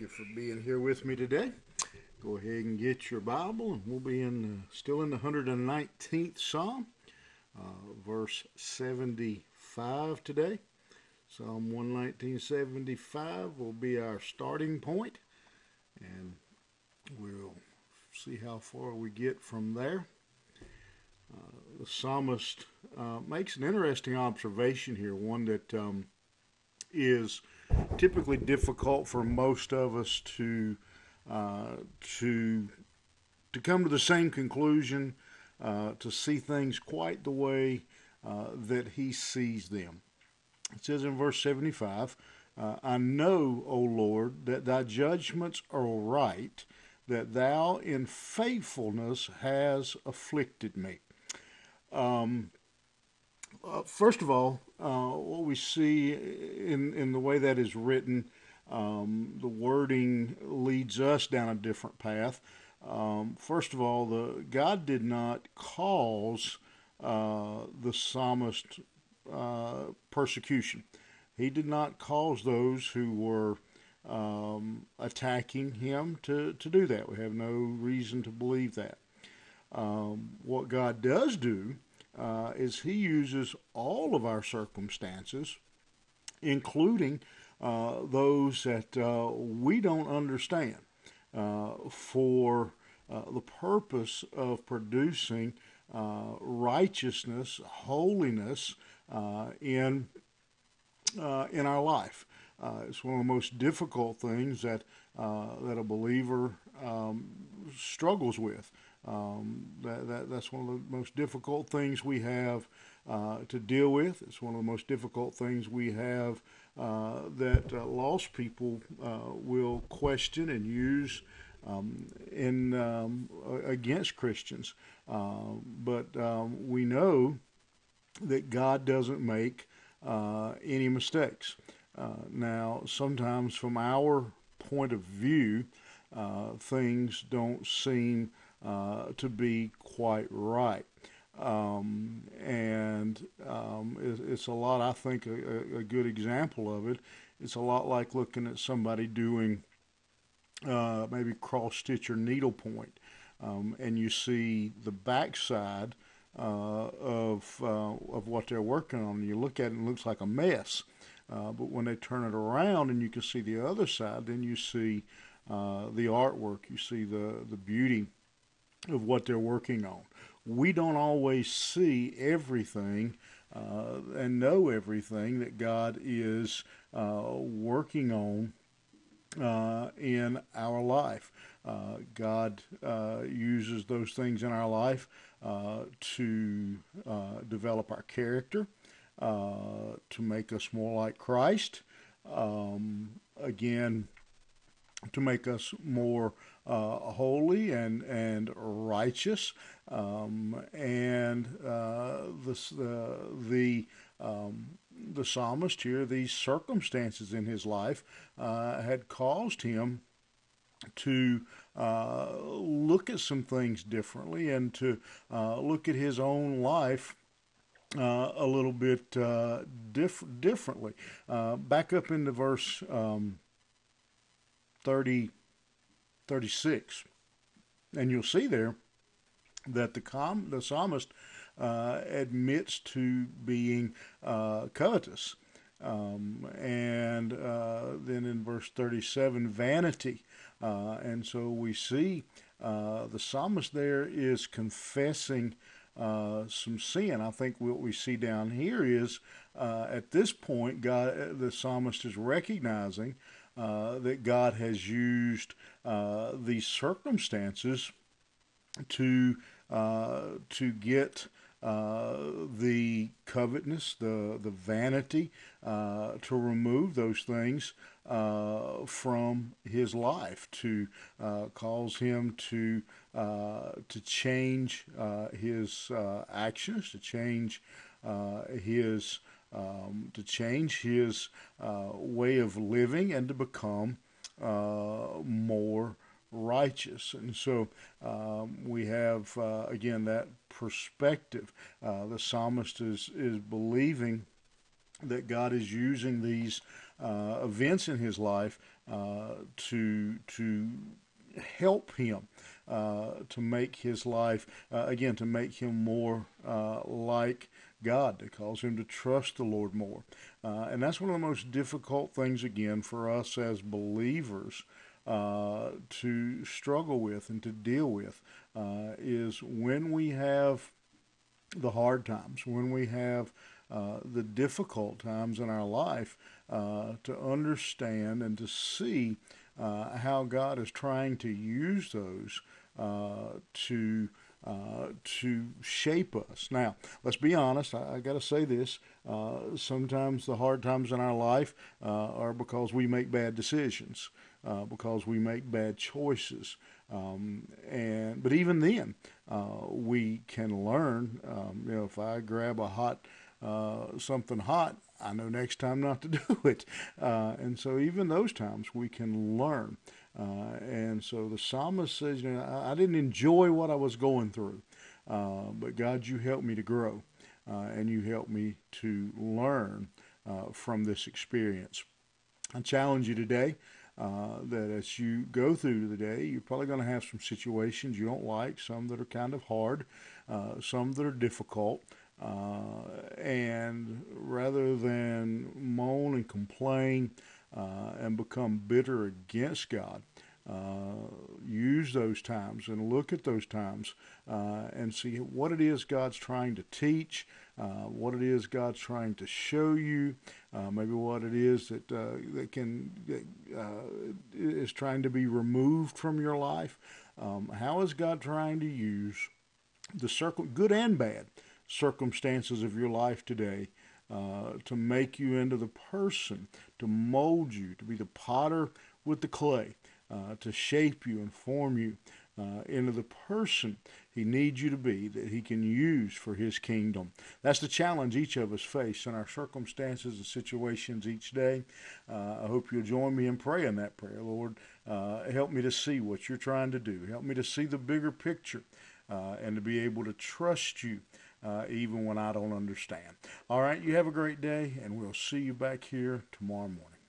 You for being here with me today. Go ahead and get your Bible, and we'll be in uh, still in the 119th Psalm, uh, verse 75 today. Psalm 119.75 will be our starting point, and we'll see how far we get from there. Uh, the psalmist uh, makes an interesting observation here, one that um, is typically difficult for most of us to uh, to to come to the same conclusion, uh, to see things quite the way uh, that he sees them. It says in verse 75, uh, I know, O Lord, that thy judgments are right, that thou in faithfulness has afflicted me. Um, uh, first of all, uh, what we see in in the way that is written, um, the wording leads us down a different path. Um, first of all, the God did not cause uh, the psalmist uh, persecution. He did not cause those who were um, attacking him to, to do that. We have no reason to believe that. Um, what God does do uh, is He uses all of our circumstances, including uh, those that uh, we don't understand, uh, for uh, the purpose of producing uh, righteousness, holiness in in our life. it's one of the most difficult things that that a believer um, struggles with. Um, that, that, that's one of the most difficult things we have uh, to deal with. It's one of the most difficult things we have uh, that uh, lost people uh, will question and use um, in um, against Christians. Uh, but um, we know that God doesn't make uh, any mistakes. now, sometimes from our point of view, things don't seem uh, to be quite right. Um, and um, it, it's a lot, I think, a, a, good example of it. It's a lot like looking at somebody doing uh, maybe cross stitch or needlepoint, um, and you see the backside uh, of uh, of what they're working on. You look at it and it looks like a mess. Uh, but when they turn it around and you can see the other side, then you see the artwork, you see the, the beauty of what they're working on. We don't always see everything uh, and know everything that God is uh, working on uh, in our life. Uh, God uh, uses those things in our life uh, to develop our character, to make us more like Christ. Um, again, to make us more uh, holy and and righteous, um, and uh, the the um, the psalmist here, these circumstances in his life uh, had caused him to uh, look at some things differently and to uh, look at his own life a little bit diff- differently. Back up into verse um, 30, 36. And you'll see there that the, com- the psalmist uh, admits to being uh, covetous. Um, and uh, then in verse 37, vanity. Uh, and so we see uh, the psalmist there is confessing uh, some sin. I think what we see down here is at this point, God, the psalmist is recognizing uh, that God has used uh, these circumstances to uh, to get uh, the covetousness, the the vanity, to remove those things from his life, to cause him to to change his actions, to change his um, to change his uh, way of living and to become uh, more righteous. And so um, we have, uh, again, that perspective. Uh, the psalmist is, is believing that God is using these uh, events in his life uh, to to help him uh, to make his life uh, again to make him more uh, like God, to cause him to trust the Lord more, uh, and that's one of the most difficult things again for us as believers. Uh, to struggle with and to deal with is when we have the hard times, when we have uh, the difficult times in our life, uh, to understand and to see uh, how God is trying to use those uh, to. Uh, to shape us. Now, let's be honest. I, I got to say this. sometimes the hard times in our life are because we make bad decisions, because we make bad choices. Um, and but even then, uh, we can learn. Um, you know, if I grab a hot uh, something hot, I know next time not to do it. Uh, and so even those times we can learn. Uh, and so the psalmist says, you know, I, I, didn't enjoy what I was going through, uh, but God, you helped me to grow, uh, and you helped me to learn from this experience. I challenge you today uh, that as you go through the day, you're probably going to have some situations you don't like, some that are kind of hard, uh, some that are difficult. Uh, and rather than moan and complain uh, and become bitter against God, uh, use those times and look at those times uh, and see what it is God's trying to teach, uh, what it is God's trying to show you, uh, maybe what it is that that can that, is trying to be removed from your life. Um, how is God trying to use the circle, good and bad, circumstances of your life today? Uh, to make you into the person, to mold you, to be the potter with the clay, uh, to shape you and form you uh, into the person he needs you to be that he can use for his kingdom. That's the challenge each of us face in our circumstances and situations each day. Uh, I hope you'll join me in praying that prayer. Lord, uh, help me to see what you're trying to do. Help me to see the bigger picture uh, and to be able to trust you. Uh, even when I don't understand. All right, you have a great day, and we'll see you back here tomorrow morning.